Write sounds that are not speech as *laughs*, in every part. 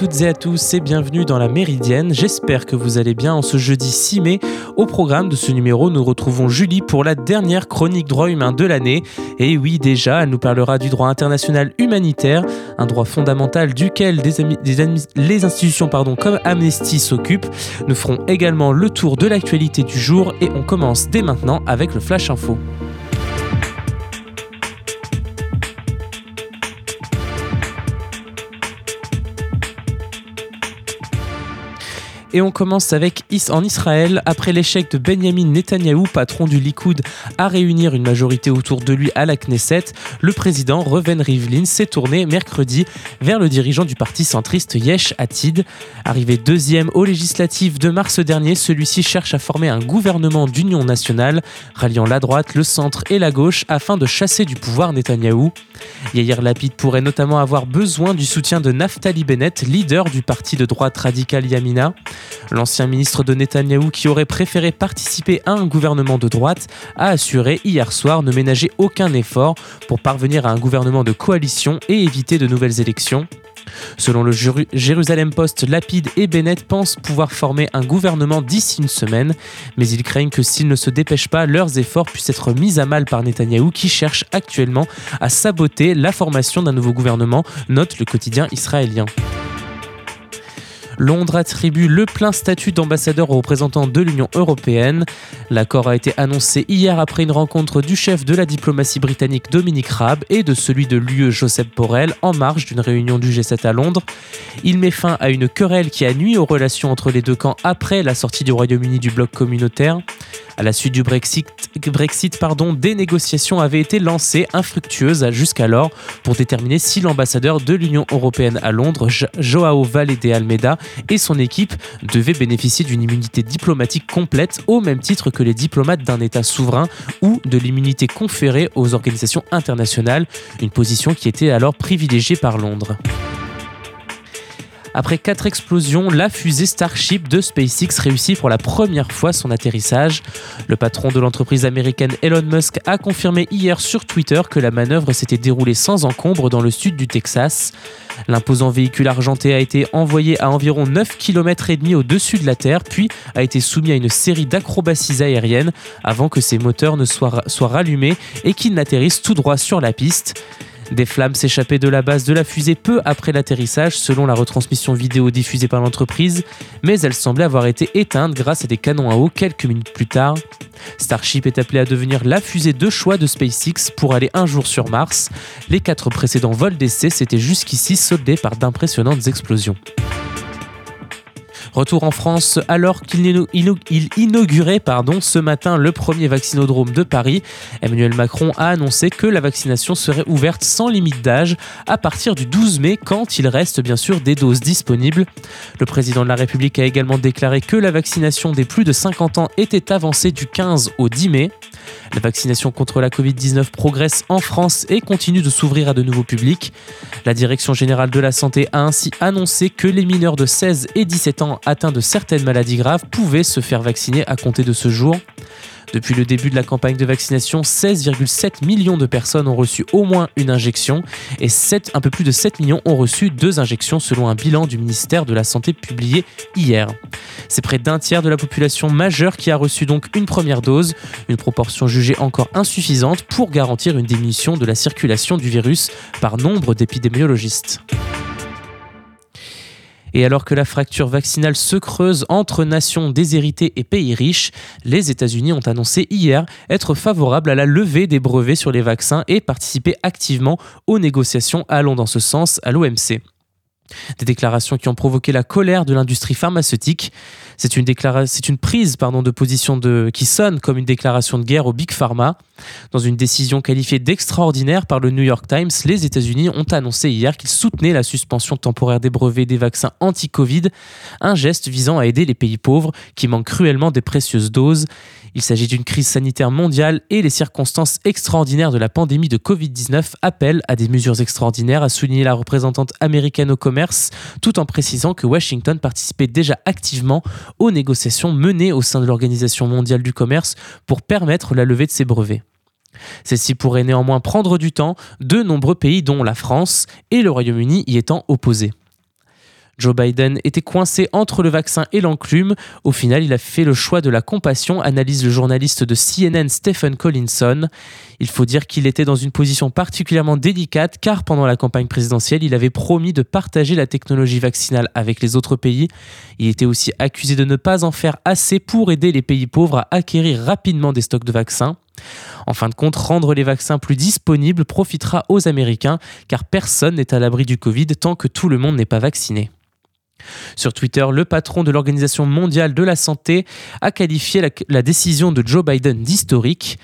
toutes et à tous et bienvenue dans la Méridienne. J'espère que vous allez bien en ce jeudi 6 mai. Au programme de ce numéro, nous retrouvons Julie pour la dernière chronique droit humain de l'année. Et oui, déjà, elle nous parlera du droit international humanitaire, un droit fondamental duquel les institutions pardon, comme Amnesty s'occupent. Nous ferons également le tour de l'actualité du jour et on commence dès maintenant avec le Flash Info. Et on commence avec en Israël. Après l'échec de Benjamin Netanyahou, patron du Likoud, à réunir une majorité autour de lui à la Knesset, le président Reuven Rivlin s'est tourné mercredi vers le dirigeant du parti centriste Yesh Atid. Arrivé deuxième aux législatives de mars dernier, celui-ci cherche à former un gouvernement d'union nationale, ralliant la droite, le centre et la gauche afin de chasser du pouvoir Netanyahou. Yair Lapid pourrait notamment avoir besoin du soutien de Naftali Bennett, leader du parti de droite radical Yamina. L'ancien ministre de Netanyahou, qui aurait préféré participer à un gouvernement de droite, a assuré hier soir ne ménager aucun effort pour parvenir à un gouvernement de coalition et éviter de nouvelles élections. Selon le Jérusalem Post, Lapide et Bennett pensent pouvoir former un gouvernement d'ici une semaine, mais ils craignent que s'ils ne se dépêchent pas, leurs efforts puissent être mis à mal par Netanyahou qui cherche actuellement à saboter la formation d'un nouveau gouvernement, note le quotidien israélien. Londres attribue le plein statut d'ambassadeur aux représentants de l'Union européenne. L'accord a été annoncé hier après une rencontre du chef de la diplomatie britannique Dominique Raab et de celui de l'UE Joseph Borrell en marge d'une réunion du G7 à Londres. Il met fin à une querelle qui a nuit aux relations entre les deux camps après la sortie du Royaume-Uni du bloc communautaire. À la suite du Brexit, des négociations avaient été lancées infructueuses jusqu'alors pour déterminer si l'ambassadeur de l'Union européenne à Londres, Joao Valle de Almeida, et son équipe devaient bénéficier d'une immunité diplomatique complète au même titre que les diplomates d'un État souverain ou de l'immunité conférée aux organisations internationales, une position qui était alors privilégiée par Londres. Après quatre explosions, la fusée Starship de SpaceX réussit pour la première fois son atterrissage. Le patron de l'entreprise américaine Elon Musk a confirmé hier sur Twitter que la manœuvre s'était déroulée sans encombre dans le sud du Texas. L'imposant véhicule argenté a été envoyé à environ 9 km et demi au-dessus de la Terre, puis a été soumis à une série d'acrobaties aériennes avant que ses moteurs ne soient, soient rallumés et qu'il n'atterrisse tout droit sur la piste. Des flammes s'échappaient de la base de la fusée peu après l'atterrissage, selon la retransmission vidéo diffusée par l'entreprise, mais elles semblaient avoir été éteintes grâce à des canons à eau quelques minutes plus tard. Starship est appelé à devenir la fusée de choix de SpaceX pour aller un jour sur Mars. Les quatre précédents vols d'essai s'étaient jusqu'ici soldés par d'impressionnantes explosions. Retour en France alors qu'il inaugurait pardon, ce matin le premier vaccinodrome de Paris. Emmanuel Macron a annoncé que la vaccination serait ouverte sans limite d'âge à partir du 12 mai quand il reste bien sûr des doses disponibles. Le président de la République a également déclaré que la vaccination des plus de 50 ans était avancée du 15 au 10 mai. La vaccination contre la Covid-19 progresse en France et continue de s'ouvrir à de nouveaux publics. La Direction générale de la santé a ainsi annoncé que les mineurs de 16 et 17 ans atteints de certaines maladies graves pouvaient se faire vacciner à compter de ce jour. Depuis le début de la campagne de vaccination, 16,7 millions de personnes ont reçu au moins une injection et 7, un peu plus de 7 millions ont reçu deux injections selon un bilan du ministère de la Santé publié hier. C'est près d'un tiers de la population majeure qui a reçu donc une première dose, une proportion jugée encore insuffisante pour garantir une diminution de la circulation du virus par nombre d'épidémiologistes. Et alors que la fracture vaccinale se creuse entre nations déshéritées et pays riches, les États-Unis ont annoncé hier être favorables à la levée des brevets sur les vaccins et participer activement aux négociations allant dans ce sens à l'OMC. Des déclarations qui ont provoqué la colère de l'industrie pharmaceutique. C'est une, une, prise pardon, de position qui sonne comme une déclaration de guerre au Big Pharma. Dans une décision qualifiée d'extraordinaire par le New York Times, les États-Unis ont annoncé hier qu'ils soutenaient la suspension temporaire des brevets des vaccins anti-Covid, un geste visant à aider les pays pauvres qui manquent cruellement des précieuses doses. Il s'agit d'une crise sanitaire mondiale et les circonstances extraordinaires de la pandémie de Covid-19 appellent à des mesures extraordinaires, a souligné la représentante américaine au commerce, tout en précisant que Washington participait déjà activement aux négociations menées au sein de l'Organisation mondiale du commerce pour permettre la levée de ces brevets. Celle-ci pourrait néanmoins prendre du temps, de nombreux pays dont la France et le Royaume-Uni y étant opposés. Joe Biden était coincé entre le vaccin et l'enclume. Au final, il a fait le choix de la compassion, analyse le journaliste de CNN Stephen Collinson. Il faut dire qu'il était dans une position particulièrement délicate car pendant la campagne présidentielle, il avait promis de partager la technologie vaccinale avec les autres pays. Il était aussi accusé de ne pas en faire assez pour aider les pays pauvres à acquérir rapidement des stocks de vaccins. En fin de compte, rendre les vaccins plus disponibles profitera aux Américains car personne n'est à l'abri du Covid tant que tout le monde n'est pas vacciné. Sur Twitter, le patron de l'Organisation mondiale de la santé a qualifié la, décision de Joe Biden d'historique.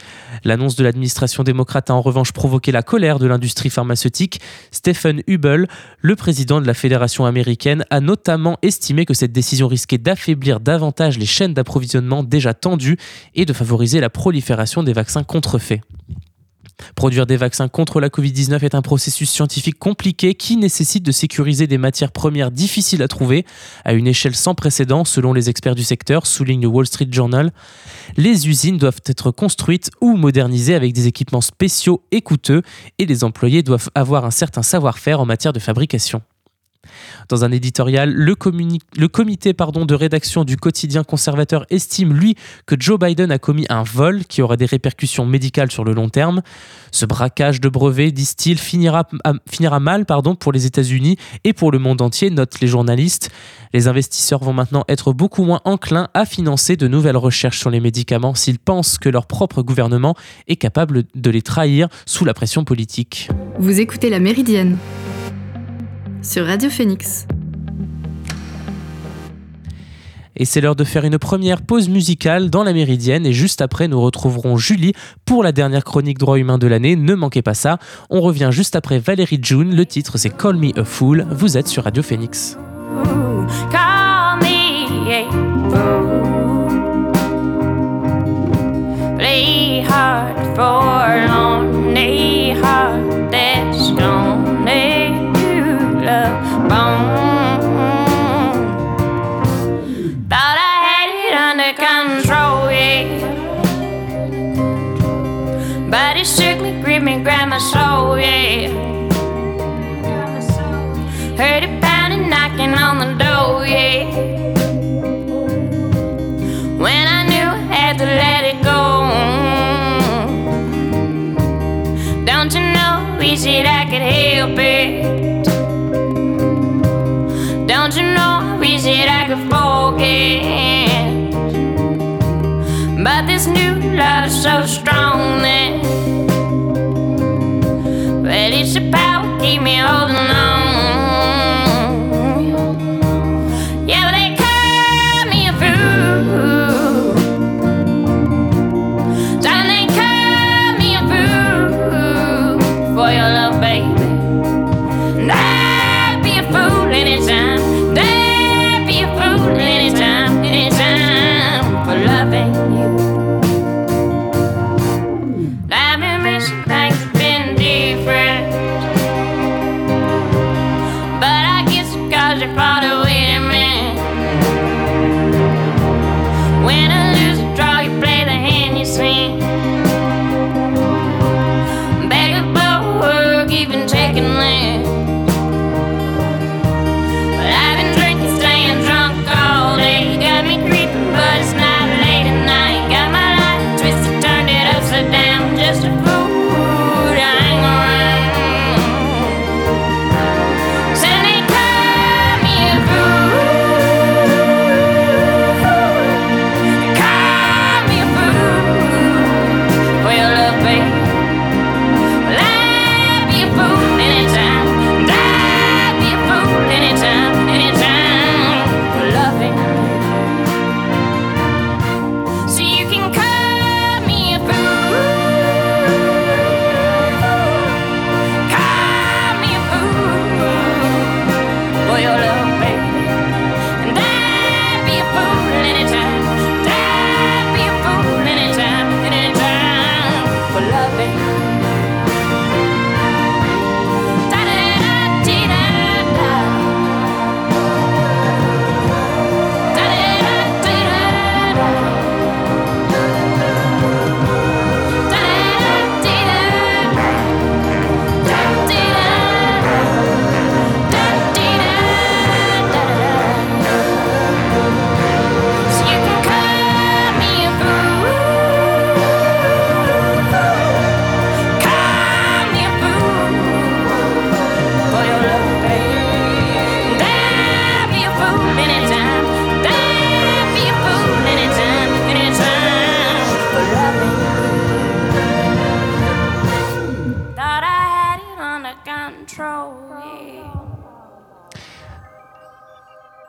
L'annonce de l'administration démocrate a en revanche provoqué la colère de l'industrie pharmaceutique. Stephen Hubel, le président de la Fédération américaine, a notamment estimé que cette décision risquait d'affaiblir davantage les chaînes d'approvisionnement déjà tendues et de favoriser la prolifération des vaccins contrefaits. Produire des vaccins contre la Covid-19 est un processus scientifique compliqué qui nécessite de sécuriser des matières premières difficiles à trouver à une échelle sans précédent selon les experts du secteur, souligne le Wall Street Journal. Les usines doivent être construites ou modernisées avec des équipements spéciaux et coûteux et les employés doivent avoir un certain savoir-faire en matière de fabrication. Dans un éditorial, le, comité de rédaction du quotidien conservateur estime, lui, que Joe Biden a commis un vol qui aura des répercussions médicales sur le long terme. Ce braquage de brevets, disent-ils, finira, mal pour les États-Unis et pour le monde entier, notent les journalistes. Les investisseurs vont maintenant être beaucoup moins enclins à financer de nouvelles recherches sur les médicaments s'ils pensent que leur propre gouvernement est capable de les trahir sous la pression politique. Vous écoutez La Méridienne sur Radio Phoenix. Et c'est l'heure de faire une première pause musicale dans la Méridienne et juste après nous retrouverons Julie pour la dernière chronique droit humain de l'année. Ne manquez pas ça. On revient juste après Valérie June. Le titre c'est Call Me a Fool. Vous êtes sur Radio Phoenix. Call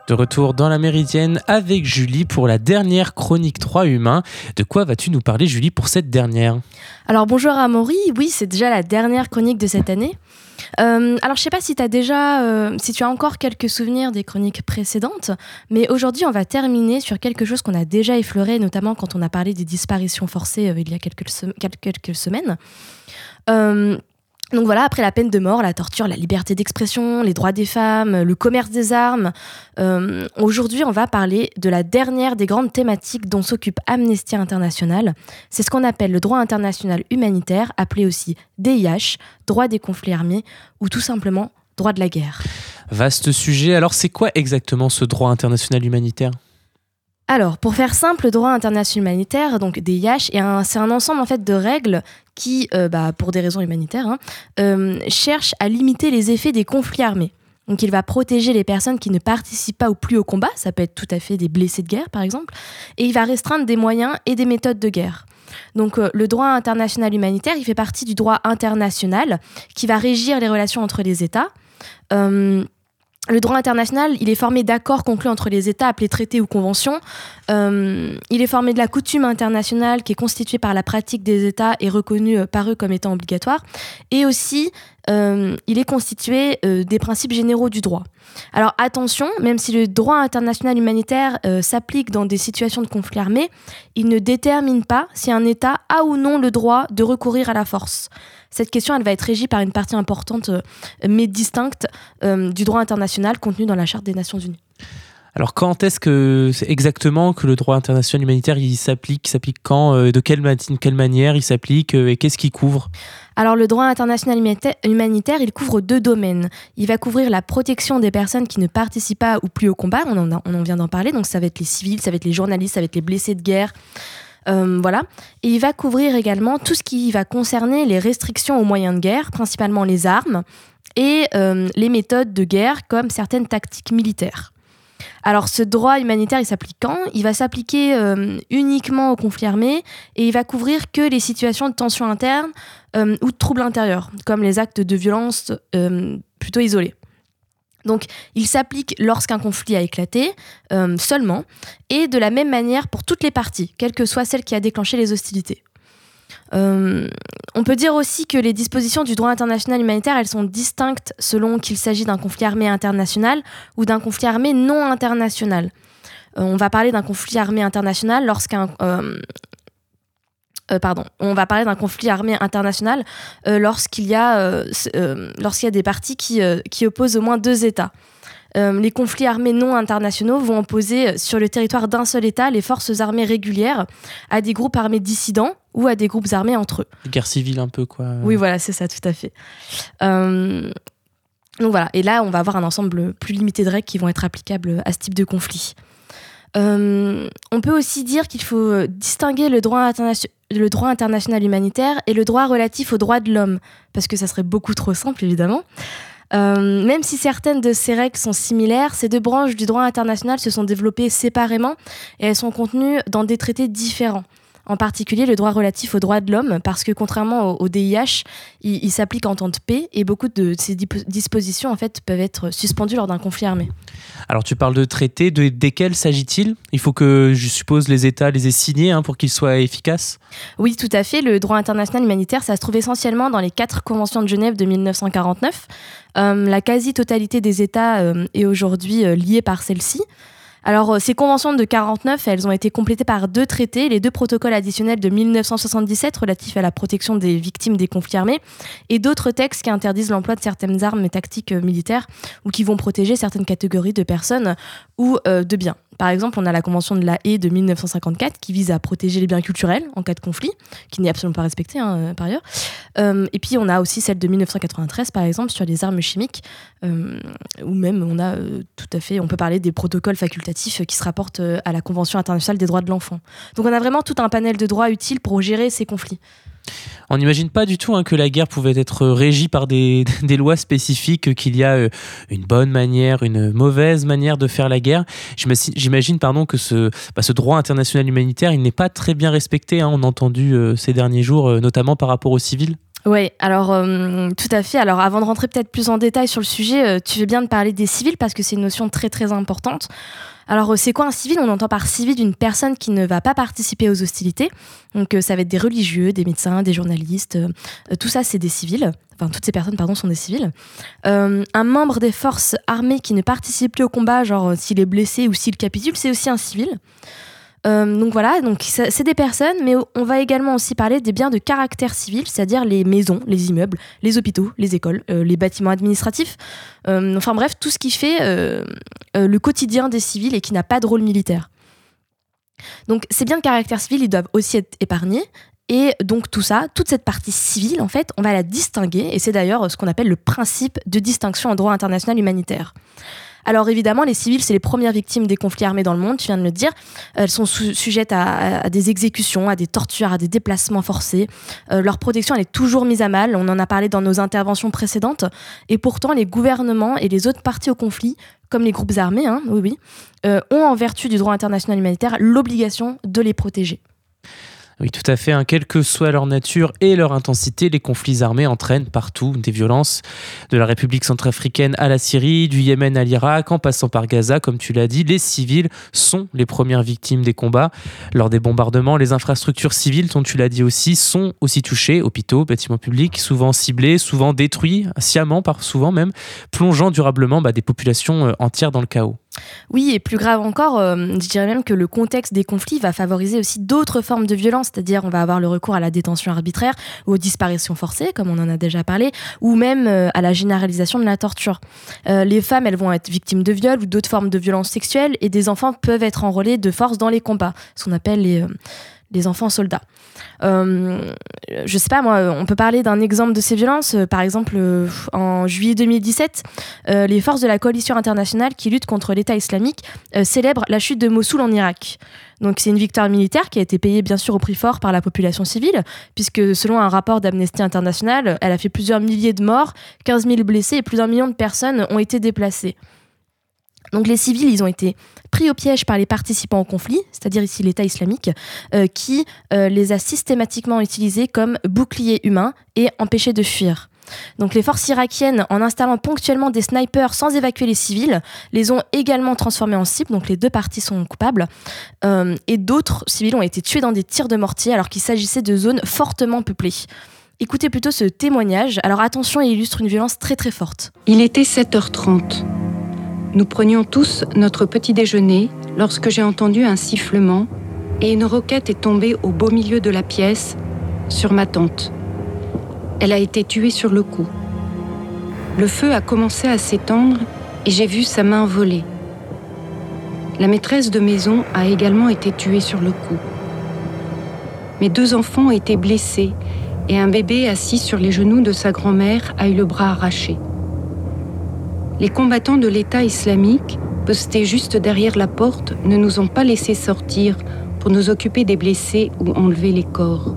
De retour dans la Méridienne avec Julie pour la dernière chronique 3 humains. De quoi vas-tu nous parler Julie pour cette dernière? Alors bonjour Amaury, oui c'est déjà la dernière chronique de cette année. Euh, alors je sais pas si tu as déjà, euh, si tu as encore quelques souvenirs des chroniques précédentes, mais aujourd'hui on va terminer sur quelque chose qu'on a déjà effleuré, notamment quand on a parlé des disparitions forcées euh, il y a quelques semaines. Donc voilà, après la peine de mort, la torture, la liberté d'expression, les droits des femmes, le commerce des armes, euh, aujourd'hui on va parler de la dernière des grandes thématiques dont s'occupe Amnesty International. C'est ce qu'on appelle le droit international humanitaire, appelé aussi DIH, droit des conflits armés, ou tout simplement droit de la guerre. Vaste sujet, alors c'est quoi exactement ce droit international humanitaire? Alors, pour faire simple, le droit international humanitaire, donc DIH, c'est un ensemble en fait de règles qui, euh, bah, pour des raisons humanitaires, hein, euh, cherchent à limiter les effets des conflits armés. Donc, il va protéger les personnes qui ne participent pas ou plus au combat, ça peut être tout à fait des blessés de guerre par exemple, et il va restreindre des moyens et des méthodes de guerre. Donc euh, le droit international humanitaire, il fait partie du droit international qui va régir les relations entre les États. Le droit international, il est formé d'accords conclus entre les États, appelés traités ou conventions. Euh, il est formé de la coutume internationale qui est constituée par la pratique des États et reconnue euh, par eux comme étant obligatoire. Et aussi, euh, il est constitué des principes généraux du droit. Alors attention, même si le droit international humanitaire s'applique dans des situations de conflit armé, il ne détermine pas si un État a ou non le droit de recourir à la force. Cette question, elle va être régie par une partie importante euh, mais distincte euh, du droit international contenu dans la Charte des Nations Unies. Alors quand est-ce que c'est exactement que le droit international humanitaire il s'applique, s'applique quand, euh, de quelle, quelle manière il s'applique et qu'est-ce qu'il couvre? Alors le droit international humanitaire, il couvre deux domaines. Il va couvrir la protection des personnes qui ne participent pas ou plus au combat, on en, on en vient d'en parler, donc ça va être les civils, ça va être les journalistes, ça va être les blessés de guerre, euh, voilà. Et il va couvrir également tout ce qui va concerner les restrictions aux moyens de guerre, principalement les armes, et euh, les méthodes de guerre comme certaines tactiques militaires. Alors ce droit humanitaire, il s'applique quand? Il va s'appliquer euh, uniquement aux conflits armés et il va couvrir que les situations de tension interne ou de troubles intérieurs, comme les actes de violence plutôt isolés. Donc il s'applique lorsqu'un conflit a éclaté euh, seulement, et de la même manière pour toutes les parties, quelle que soit celle qui a déclenché les hostilités. Euh, on peut dire aussi que les dispositions du droit international humanitaire, elles sont distinctes selon qu'il s'agit d'un conflit armé international ou d'un conflit armé non international. Euh, on va parler d'un conflit armé international lorsqu'un pardon, on va parler d'un conflit armé international euh, lorsqu'il y, a, euh, y a des parties qui, qui opposent au moins deux États. les conflits armés non internationaux vont opposer sur le territoire d'un seul État les forces armées régulières à des groupes armés dissidents ou à des groupes armés entre eux. Guerre civile un peu quoi. Oui voilà c'est ça tout à fait. donc voilà et là on va avoir un ensemble plus limité de règles qui vont être applicables à ce type de conflit. on peut aussi dire qu'il faut distinguer le droit international le droit international humanitaire et le droit relatif aux droits de l'homme, parce que ça serait beaucoup trop simple évidemment. Euh, même si certaines de ces règles sont similaires, ces deux branches du droit international se sont développées séparément et elles sont contenues dans des traités différents en particulier le droit relatif aux droits de l'homme, parce que contrairement au, DIH, il, s'applique en temps de paix et beaucoup de ces dispositions en fait peuvent être suspendues lors d'un conflit armé. Alors tu parles de traités, de, desquels s'agit-il? Il faut que, je suppose, les États les aient signés hein, pour qu'ils soient efficaces? Oui, tout à fait. Le droit international humanitaire, ça se trouve essentiellement dans les quatre conventions de Genève de 1949. Euh, la quasi-totalité des États euh, est aujourd'hui euh, liée par celle-ci. Alors, euh, ces conventions de 49, elles ont été complétées par deux traités, les deux protocoles additionnels de 1977 relatifs à la protection des victimes des conflits armés, et d'autres textes qui interdisent l'emploi de certaines armes et tactiques euh, militaires ou qui vont protéger certaines catégories de personnes ou euh, de biens. Par exemple, on a la Convention de la Haye de 1954 qui vise à protéger les biens culturels en cas de conflit, qui n'est absolument pas respectée hein, euh, par ailleurs. Euh, et puis on a aussi celle de 1993 par exemple sur les armes chimiques, euh, ou même on a tout à fait, on peut parler des protocoles facultatifs qui se rapportent à la Convention internationale des droits de l'enfant. Donc on a vraiment tout un panel de droits utiles pour gérer ces conflits. On n'imagine pas du tout hein, que la guerre pouvait être régie par *laughs* des, lois spécifiques, qu'il y a euh, une bonne manière, une mauvaise manière de faire la guerre. J'imagine pardon, que ce, bah, ce, droit international humanitaire, il n'est pas très bien respecté. Hein, on a entendu euh, ces derniers jours, euh, notamment par rapport aux civils. Oui, alors tout à fait. Alors avant de rentrer peut-être plus en détail sur le sujet, tu veux bien de parler des civils parce que c'est une notion très très importante. Alors, euh, c'est quoi un civil? On entend par civil une personne qui ne va pas participer aux hostilités. Donc, euh, ça va être des religieux, des médecins, des journalistes. Euh, tout ça, c'est des civils. Enfin, toutes ces personnes, pardon, sont des civils. un membre des forces armées qui ne participe plus au combat, genre s'il est blessé ou s'il capitule, c'est aussi un civil. Euh, donc voilà, donc c'est des personnes, mais on va également aussi parler des biens de caractère civil, c'est-à-dire les maisons, les immeubles, les hôpitaux, les écoles, euh, les bâtiments administratifs. Euh, enfin bref, tout ce qui fait le quotidien des civils et qui n'a pas de rôle militaire. Donc ces biens de caractère civil, ils doivent aussi être épargnés. Et donc tout ça, toute cette partie civile, en fait, on va la distinguer, et c'est d'ailleurs ce qu'on appelle le principe de distinction en droit international humanitaire. Alors évidemment, les civils, c'est les premières victimes des conflits armés dans le monde, tu viens de le dire. Elles sont sujettes à, des exécutions, à des tortures, à des déplacements forcés. Euh, leur protection, elle est toujours mise à mal. On en a parlé dans nos interventions précédentes. Et pourtant, les gouvernements et les autres parties au conflit, comme les groupes armés, hein, oui, oui, euh, ont en vertu du droit international humanitaire l'obligation de les protéger. Oui, tout à fait. Hein. Quelle que soit leur nature et leur intensité, les conflits armés entraînent partout des violences, de la République centrafricaine à la Syrie, du Yémen à l'Irak, en passant par Gaza, comme tu l'as dit. Les civils sont les premières victimes des combats. Lors des bombardements, les infrastructures civiles, dont tu l'as dit aussi, sont aussi touchées. Hôpitaux, bâtiments publics, souvent ciblés, souvent détruits, sciemment, par souvent même, plongeant durablement bah, des populations euh, entières dans le chaos. Oui, et plus grave encore, euh, je dirais même que le contexte des conflits va favoriser aussi d'autres formes de violence, c'est-à-dire on va avoir le recours à la détention arbitraire ou aux disparitions forcées, comme on en a déjà parlé, ou même euh, à la généralisation de la torture. Euh, les femmes, elles vont être victimes de viols ou d'autres formes de violences sexuelles, et des enfants peuvent être enrôlés de force dans les combats, ce qu'on appelle les les enfants soldats. Euh, je sais pas, moi, on peut parler d'un exemple de ces violences. Euh, par exemple, euh, en juillet 2017, les forces de la coalition internationale qui luttent contre l'État islamique célèbrent la chute de Mossoul en Irak. Donc c'est une victoire militaire qui a été payée bien sûr au prix fort par la population civile, puisque selon un rapport d'Amnesty International, elle a fait plusieurs milliers de morts, 15 000 blessés et plus d'un million de personnes ont été déplacées. Donc les civils, ils ont été pris au piège par les participants au conflit, c'est-à-dire ici l'État islamique, euh, qui euh, les a systématiquement utilisés comme boucliers humains et empêchés de fuir. Donc les forces irakiennes, en installant ponctuellement des snipers sans évacuer les civils, les ont également transformés en cibles, donc les deux parties sont coupables, euh, et d'autres civils ont été tués dans des tirs de mortier alors qu'il s'agissait de zones fortement peuplées. Écoutez plutôt ce témoignage, alors attention, il illustre une violence très très forte. Il était 7h30. Nous prenions tous notre petit déjeuner lorsque j'ai entendu un sifflement et une roquette est tombée au beau milieu de la pièce, sur ma tante. Elle a été tuée sur le coup. Le feu a commencé à s'étendre et j'ai vu sa main voler. La maîtresse de maison a également été tuée sur le coup. Mes deux enfants ont été blessés et un bébé assis sur les genoux de sa grand-mère a eu le bras arraché. Les combattants de l'État islamique, postés juste derrière la porte, ne nous ont pas laissé sortir pour nous occuper des blessés ou enlever les corps.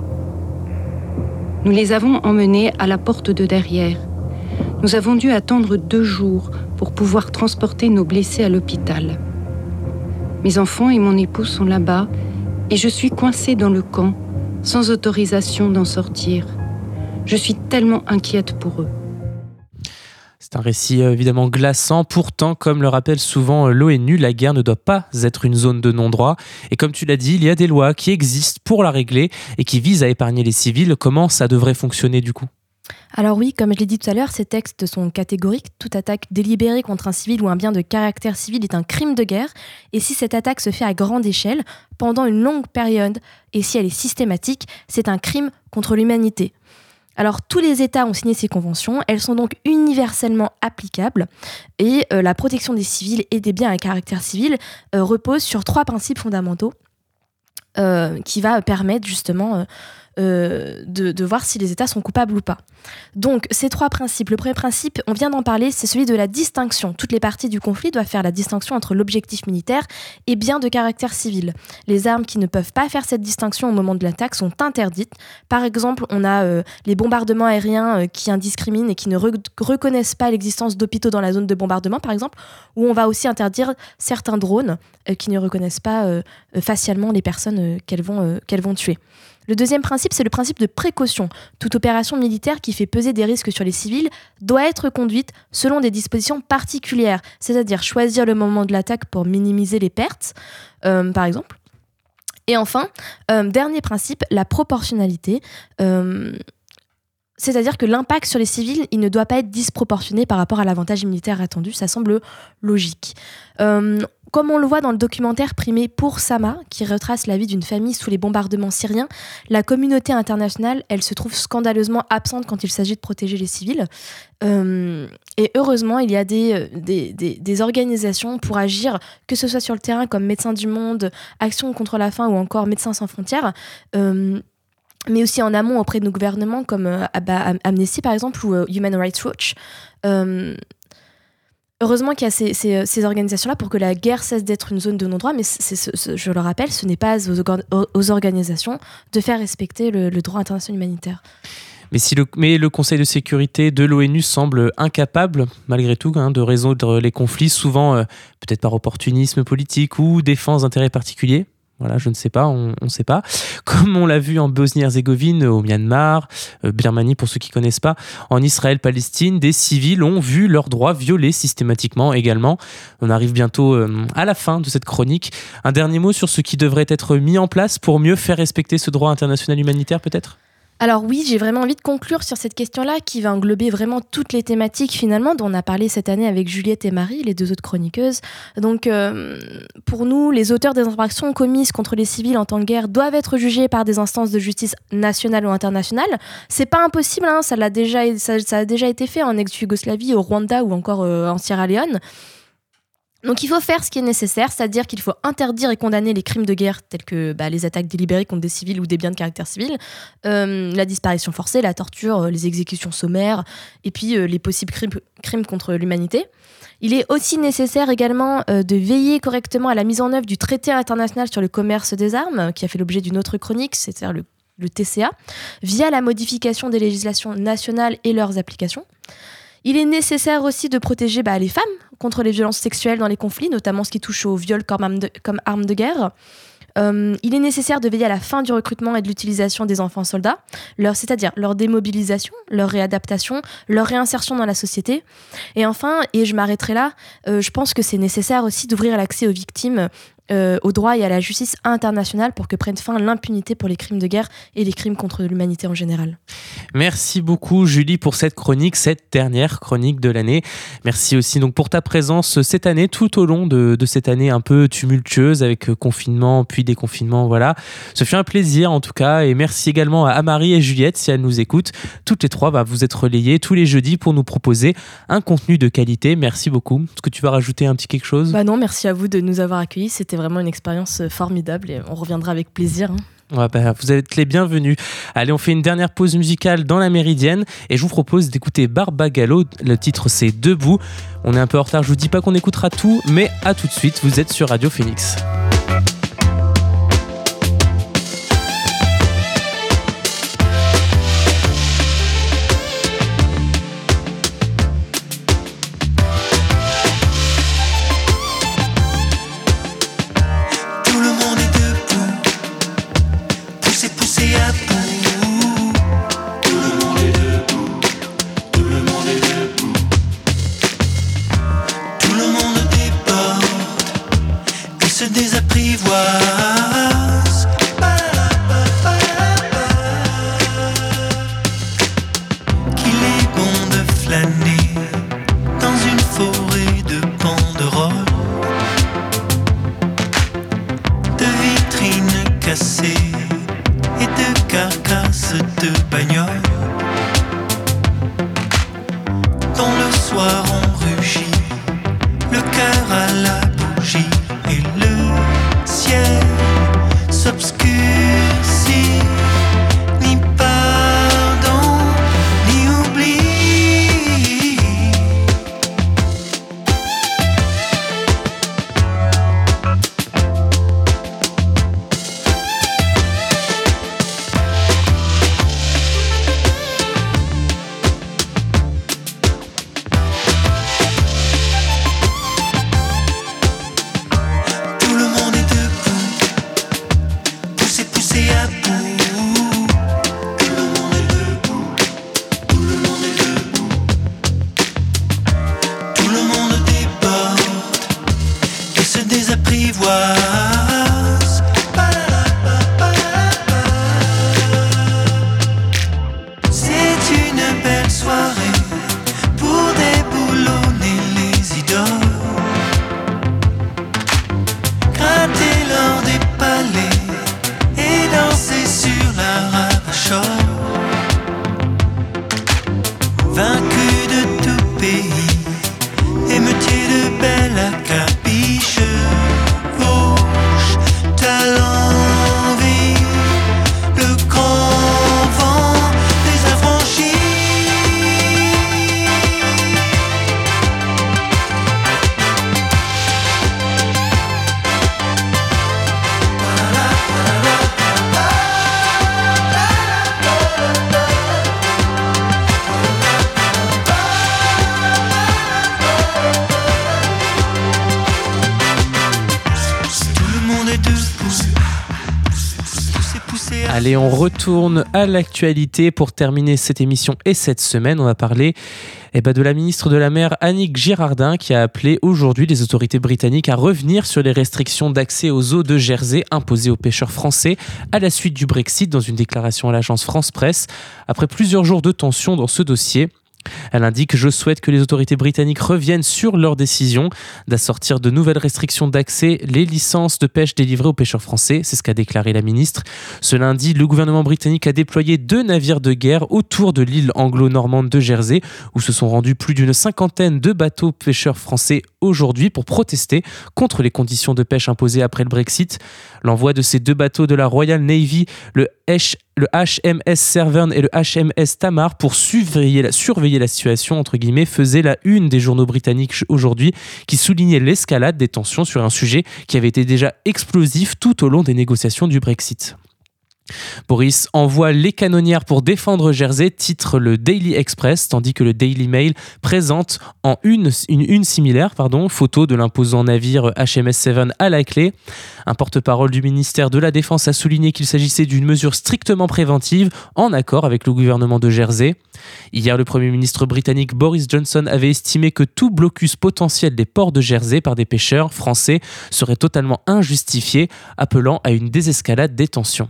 Nous les avons emmenés à la porte de derrière. Nous avons dû attendre deux jours pour pouvoir transporter nos blessés à l'hôpital. Mes enfants et mon époux sont là-bas et je suis coincée dans le camp, sans autorisation d'en sortir. Je suis tellement inquiète pour eux. C'est un récit euh, évidemment glaçant. Pourtant, comme le rappelle souvent euh, l'ONU, la guerre ne doit pas être une zone de non-droit. Et comme tu l'as dit, il y a des lois qui existent pour la régler et qui visent à épargner les civils. Comment ça devrait fonctionner du coup? Alors oui, comme je l'ai dit tout à l'heure, ces textes sont catégoriques. Toute attaque délibérée contre un civil ou un bien de caractère civil est un crime de guerre. Et si cette attaque se fait à grande échelle, pendant une longue période, et si elle est systématique, c'est un crime contre l'humanité. Alors tous les États ont signé ces conventions, elles sont donc universellement applicables. Et euh, la protection des civils et des biens à caractère civil euh, repose sur trois principes fondamentaux euh, qui va permettre justement euh, de, voir si les États sont coupables ou pas. Donc, ces trois principes. Le premier principe, on vient d'en parler, c'est celui de la distinction. Toutes les parties du conflit doivent faire la distinction entre l'objectif militaire et bien de caractère civil. Les armes qui ne peuvent pas faire cette distinction au moment de l'attaque sont interdites. Par exemple, on a euh, les bombardements aériens euh, qui indiscriminent et qui ne reconnaissent pas l'existence d'hôpitaux dans la zone de bombardement, par exemple, ou on va aussi interdire certains drones qui ne reconnaissent pas facialement les personnes qu'elles vont, tuer. Le deuxième principe, c'est le principe de précaution. Toute opération militaire qui fait peser des risques sur les civils doit être conduite selon des dispositions particulières, c'est-à-dire choisir le moment de l'attaque pour minimiser les pertes, euh, par exemple. Et enfin, euh, dernier principe, la proportionnalité. Euh, c'est-à-dire que l'impact sur les civils, il ne doit pas être disproportionné par rapport à l'avantage militaire attendu. Ça semble logique. Comme on le voit dans le documentaire primé Pour Sama, qui retrace la vie d'une famille sous les bombardements syriens, la communauté internationale, elle se trouve scandaleusement absente quand il s'agit de protéger les civils. Euh, et heureusement, il y a des, des, organisations pour agir, que ce soit sur le terrain comme Médecins du Monde, Action contre la faim ou encore Médecins sans frontières. Euh, mais aussi en amont auprès de nos gouvernements comme euh, Amnesty par exemple ou euh, Human Rights Watch. Euh, heureusement qu'il y a ces, ces, organisations-là pour que la guerre cesse d'être une zone de non-droit, mais je le rappelle, ce n'est pas aux, organisations de faire respecter le, droit international humanitaire. Mais, si le, Conseil de sécurité de l'ONU semble incapable, malgré tout, hein, de résoudre les conflits, souvent peut-être par opportunisme politique ou défense d'intérêts particuliers. Voilà, je ne sais pas, on ne sait pas. *laughs* Comme on l'a vu en Bosnie-Herzégovine, au Myanmar, euh, Birmanie pour ceux qui connaissent pas, en Israël-Palestine, des civils ont vu leurs droits violés systématiquement également. On arrive bientôt euh, à la fin de cette chronique. Un dernier mot sur ce qui devrait être mis en place pour mieux faire respecter ce droit international humanitaire peut-être? Alors oui, j'ai vraiment envie de conclure sur cette question-là qui va englober vraiment toutes les thématiques finalement dont on a parlé cette année avec Juliette et Marie, les deux autres chroniqueuses. Donc euh, pour nous, les auteurs des infractions commises contre les civils en temps de guerre doivent être jugés par des instances de justice nationales ou internationales. C'est pas impossible, hein, ça, déjà, ça, a déjà été fait en ex-Yougoslavie, au Rwanda ou encore euh, en Sierra Leone. Donc il faut faire ce qui est nécessaire, c'est-à-dire qu'il faut interdire et condamner les crimes de guerre tels que bah, les attaques délibérées contre des civils ou des biens de caractère civil, euh, la disparition forcée, la torture, euh, les exécutions sommaires et puis euh, les possibles crimes, contre l'humanité. Il est aussi nécessaire également de veiller correctement à la mise en œuvre du traité international sur le commerce des armes, qui a fait l'objet d'une autre chronique, c'est-à-dire le, le TCA, via la modification des législations nationales et leurs applications. Il est nécessaire aussi de protéger bah, les femmes contre les violences sexuelles dans les conflits, notamment ce qui touche au viol comme arme de, guerre. Euh, il est nécessaire de veiller à la fin du recrutement et de l'utilisation des enfants soldats, c'est-à-dire leur démobilisation, leur réadaptation, leur réinsertion dans la société. Et enfin, et je m'arrêterai là, euh, je pense que c'est nécessaire aussi d'ouvrir l'accès aux victimes euh, au droit et à la justice internationale pour que prenne fin l'impunité pour les crimes de guerre et les crimes contre l'humanité en général. Merci beaucoup Julie pour cette chronique, cette dernière chronique de l'année. Merci aussi donc pour ta présence cette année, tout au long de, cette année un peu tumultueuse avec euh, confinement puis déconfinement. Voilà, ce fut un plaisir en tout cas et merci également à Marie et Juliette si elles nous écoutent. Toutes les trois, bah, vous êtes relayées tous les jeudis pour nous proposer un contenu de qualité. Merci beaucoup. Est-ce que tu vas rajouter un petit quelque chose? Bah non, merci à vous de nous avoir accueillis. C'était vraiment une expérience euh, formidable et on reviendra avec plaisir. Hein. Bah, vous êtes les bienvenus. Allez, on fait une dernière pause musicale dans la Méridienne et je vous propose d'écouter Barbagallo. Le titre c'est Debout. On est un peu en retard, je vous dis pas qu'on écoutera tout, mais à tout de suite, vous êtes sur Radio Phoenix. Le cœur on retourne à l'actualité pour terminer cette émission et cette semaine. On va parler eh ben, de la ministre de la Mer Annick Girardin qui a appelé aujourd'hui les autorités britanniques à revenir sur les restrictions d'accès aux eaux de Jersey imposées aux pêcheurs français à la suite du Brexit dans une déclaration à l'agence France Presse. Après plusieurs jours de tension dans ce dossier, elle indique Je souhaite que les autorités britanniques reviennent sur leur décision d'assortir de nouvelles restrictions d'accès les licences de pêche délivrées aux pêcheurs français. C'est ce qu'a déclaré la ministre. Ce lundi, le gouvernement britannique a déployé deux navires de guerre autour de l'île anglo-normande de Jersey, où se sont rendus plus d'une cinquantaine de bateaux pêcheurs français aujourd'hui pour protester contre les conditions de pêche imposées après le Brexit. L'envoi de ces deux bateaux de la Royal Navy, le, le HMS Severn et le HMS Tamar, pour surveiller la, situation, entre guillemets, faisait la une des journaux britanniques aujourd'hui, qui soulignait l'escalade des tensions sur un sujet qui avait été déjà explosif tout au long des négociations du Brexit. Boris envoie les canonnières pour défendre Jersey, titre le Daily Express, tandis que le Daily Mail présente en une, une, similaire, photo de l'imposant navire HMS Seven à la clé. Un porte-parole du ministère de la Défense a souligné qu'il s'agissait d'une mesure strictement préventive, en accord avec le gouvernement de Jersey. Hier, le Premier ministre britannique Boris Johnson avait estimé que tout blocus potentiel des ports de Jersey par des pêcheurs français serait totalement injustifié, appelant à une désescalade des tensions.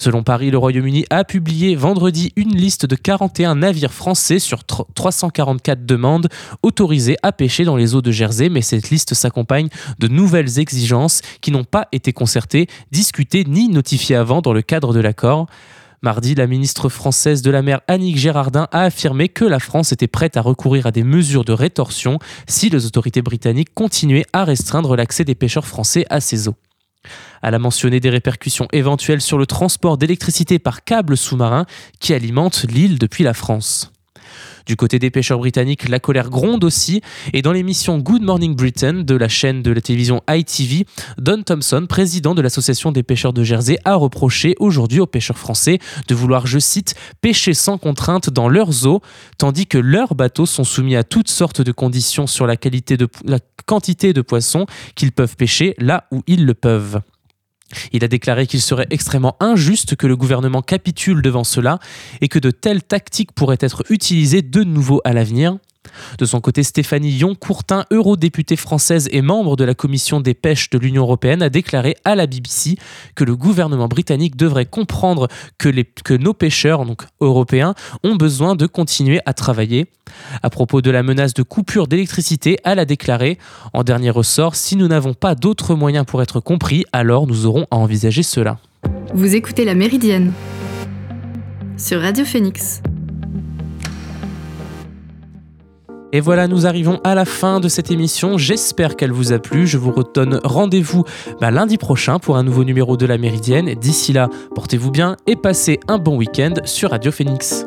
Selon Paris, le Royaume-Uni a publié vendredi une liste de 41 navires français sur 344 demandes autorisées à pêcher dans les eaux de Jersey, mais cette liste s'accompagne de nouvelles exigences qui n'ont pas été concertées, discutées ni notifiées avant dans le cadre de l'accord. Mardi, la ministre française de la mer Annick Gérardin a affirmé que la France était prête à recourir à des mesures de rétorsion si les autorités britanniques continuaient à restreindre l'accès des pêcheurs français à ces eaux. Elle a mentionné des répercussions éventuelles sur le transport d'électricité par câble sous-marin qui alimente l'île depuis la France. Du côté des pêcheurs britanniques, la colère gronde aussi, et dans l'émission Good Morning Britain de la chaîne de la télévision ITV, Don Thompson, président de l'association des pêcheurs de Jersey, a reproché aujourd'hui aux pêcheurs français de vouloir, je cite, pêcher sans contrainte dans leurs eaux, tandis que leurs bateaux sont soumis à toutes sortes de conditions sur la, qualité de, la quantité de poissons qu'ils peuvent pêcher là où ils le peuvent. Il a déclaré qu'il serait extrêmement injuste que le gouvernement capitule devant cela et que de telles tactiques pourraient être utilisées de nouveau à l'avenir. De son côté, Stéphanie Yon-Courtin, eurodéputée française et membre de la commission des pêches de l'Union européenne, a déclaré à la BBC que le gouvernement britannique devrait comprendre que, nos pêcheurs donc européens ont besoin de continuer à travailler. À propos de la menace de coupure d'électricité, elle a déclaré En dernier ressort, si nous n'avons pas d'autres moyens pour être compris, alors nous aurons à envisager cela. Vous écoutez La Méridienne sur Radio Phoenix. Et voilà, nous arrivons à la fin de cette émission. J'espère qu'elle vous a plu. Je vous redonne rendez-vous bah, lundi prochain pour un nouveau numéro de la Méridienne. D'ici là, portez-vous bien et passez un bon week-end sur Radio Phoenix.